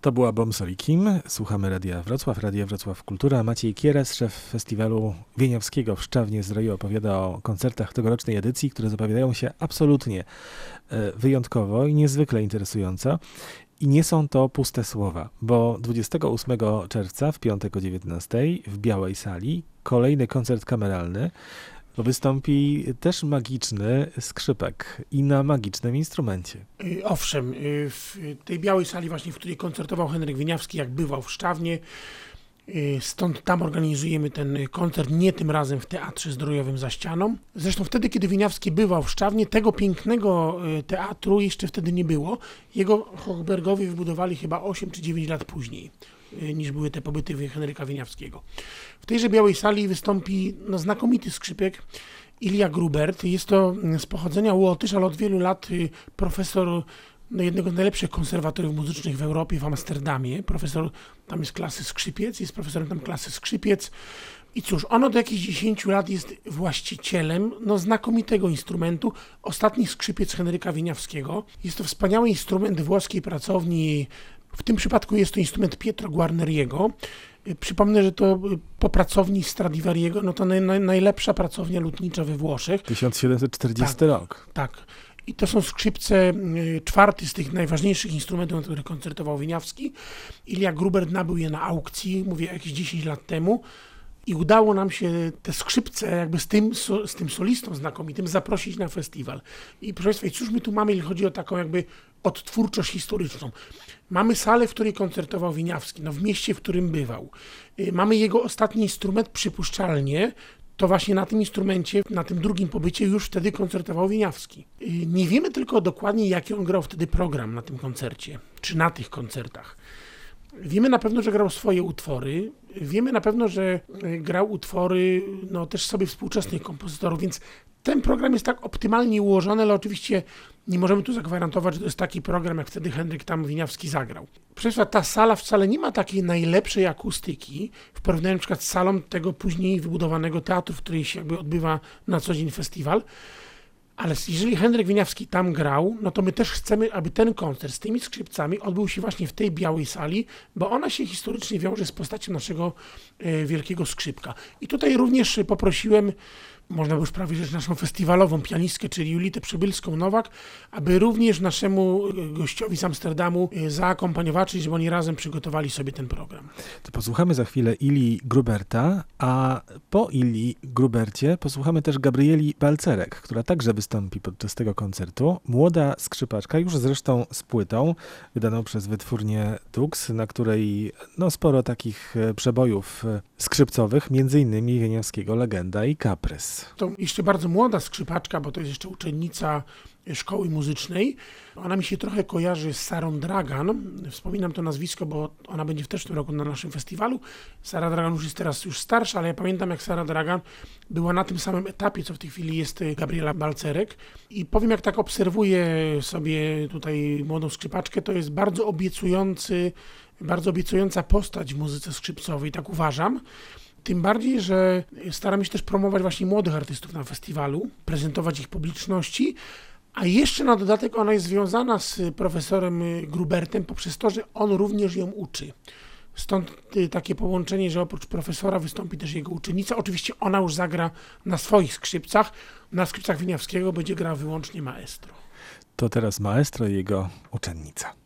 To była Bomsol Kim. Słuchamy Radia Wrocław, Radia Wrocław Kultura. Maciej Kieres, szef festiwalu Wieniawskiego w Szczawnie Zdroju opowiada o koncertach tegorocznej edycji, które zapowiadają się absolutnie e, wyjątkowo i niezwykle interesująco. I nie są to puste słowa, bo 28 czerwca w piątek o 19 w Białej Sali kolejny koncert kameralny wystąpi też magiczny skrzypek i na magicznym instrumencie. Y, owszem, y, w tej białej sali właśnie, w której koncertował Henryk Winiawski, jak bywał w Szczawnie, y, Stąd tam organizujemy ten koncert, nie tym razem w Teatrze Zdrojowym za ścianą. Zresztą wtedy, kiedy Winiawski bywał w Szczawnie, tego pięknego teatru jeszcze wtedy nie było. Jego Hochbergowie wybudowali chyba 8 czy 9 lat później. Y, niż były te pobyty Henryka Wieniawskiego. W tejże białej sali wystąpi no, znakomity skrzypek Ilia Grubert. Jest to z pochodzenia Łotysz, ale od wielu lat y, profesor no, jednego z najlepszych konserwatoriów muzycznych w Europie, w Amsterdamie. Profesor tam jest klasy skrzypiec, jest profesorem tam klasy skrzypiec. I cóż, on od jakichś 10 lat jest właścicielem no, znakomitego instrumentu, ostatni skrzypiec Henryka Wieniawskiego. Jest to wspaniały instrument włoskiej pracowni w tym przypadku jest to instrument Pietro Guarneriego. Przypomnę, że to po pracowni Stradivariego, no to naj, naj, najlepsza pracownia lutnicza we Włoszech. 1740 tak, rok. Tak. I to są skrzypce, y, czwarty z tych najważniejszych instrumentów, na których koncertował Winiawski. Ilia Gruber nabył je na aukcji, mówię jakieś 10 lat temu. I udało nam się te skrzypce jakby z tym, z tym solistą znakomitym zaprosić na festiwal. I proszę Państwa, cóż my tu mamy, jeśli chodzi o taką jakby odtwórczość historyczną. Mamy salę, w której koncertował Winiawski, no w mieście, w którym bywał. Y, mamy jego ostatni instrument, przypuszczalnie, to właśnie na tym instrumencie, na tym drugim pobycie już wtedy koncertował Winiawski. Y, nie wiemy tylko dokładnie, jaki on grał wtedy program na tym koncercie, czy na tych koncertach. Wiemy na pewno, że grał swoje utwory. Wiemy na pewno, że y, grał utwory no, też sobie współczesnych kompozytorów, więc ten program jest tak optymalnie ułożony, ale oczywiście nie możemy tu zagwarantować, że to jest taki program, jak wtedy Henryk tam Winiawski zagrał. Proszę ta sala wcale nie ma takiej najlepszej akustyki w porównaniu na przykład z salą tego później wybudowanego teatru, w której się jakby odbywa na co dzień festiwal. Ale jeżeli Henryk Winiawski tam grał, no to my też chcemy, aby ten koncert z tymi skrzypcami odbył się właśnie w tej białej sali, bo ona się historycznie wiąże z postacią naszego e, wielkiego skrzypka. I tutaj również poprosiłem można by już prawie rzecz naszą festiwalową pianistkę, czyli Julitę Przybylską-Nowak, aby również naszemu gościowi z Amsterdamu e, zaakompaniowała, żeby oni razem przygotowali sobie ten program. To posłuchamy za chwilę Ili Gruberta, a po Ili Grubercie posłuchamy też Gabrieli Balcerek, która także wystąpi podczas tego koncertu. Młoda skrzypaczka, już zresztą z płytą, wydaną przez wytwórnię Dux, na której no, sporo takich e, przebojów e, skrzypcowych, między innymi Wieniawskiego Legenda i Kaprys. To jeszcze bardzo młoda skrzypaczka, bo to jest jeszcze uczennica szkoły muzycznej. Ona mi się trochę kojarzy z Sarą Dragan. Wspominam to nazwisko, bo ona będzie w tym roku na naszym festiwalu. Sara Dragan już jest teraz już starsza, ale ja pamiętam jak Sara Dragan była na tym samym etapie, co w tej chwili jest Gabriela Balcerek. I powiem, jak tak obserwuję sobie tutaj młodą skrzypaczkę, to jest bardzo obiecujący, bardzo obiecująca postać w muzyce skrzypcowej, tak uważam. Tym bardziej, że staram się też promować właśnie młodych artystów na festiwalu, prezentować ich publiczności, a jeszcze na dodatek ona jest związana z profesorem Grubertem poprzez to, że on również ją uczy. Stąd y, takie połączenie, że oprócz profesora wystąpi też jego uczennica. Oczywiście ona już zagra na swoich skrzypcach. Na skrzypcach Winiawskiego będzie grała wyłącznie maestro. To teraz maestro i jego uczennica.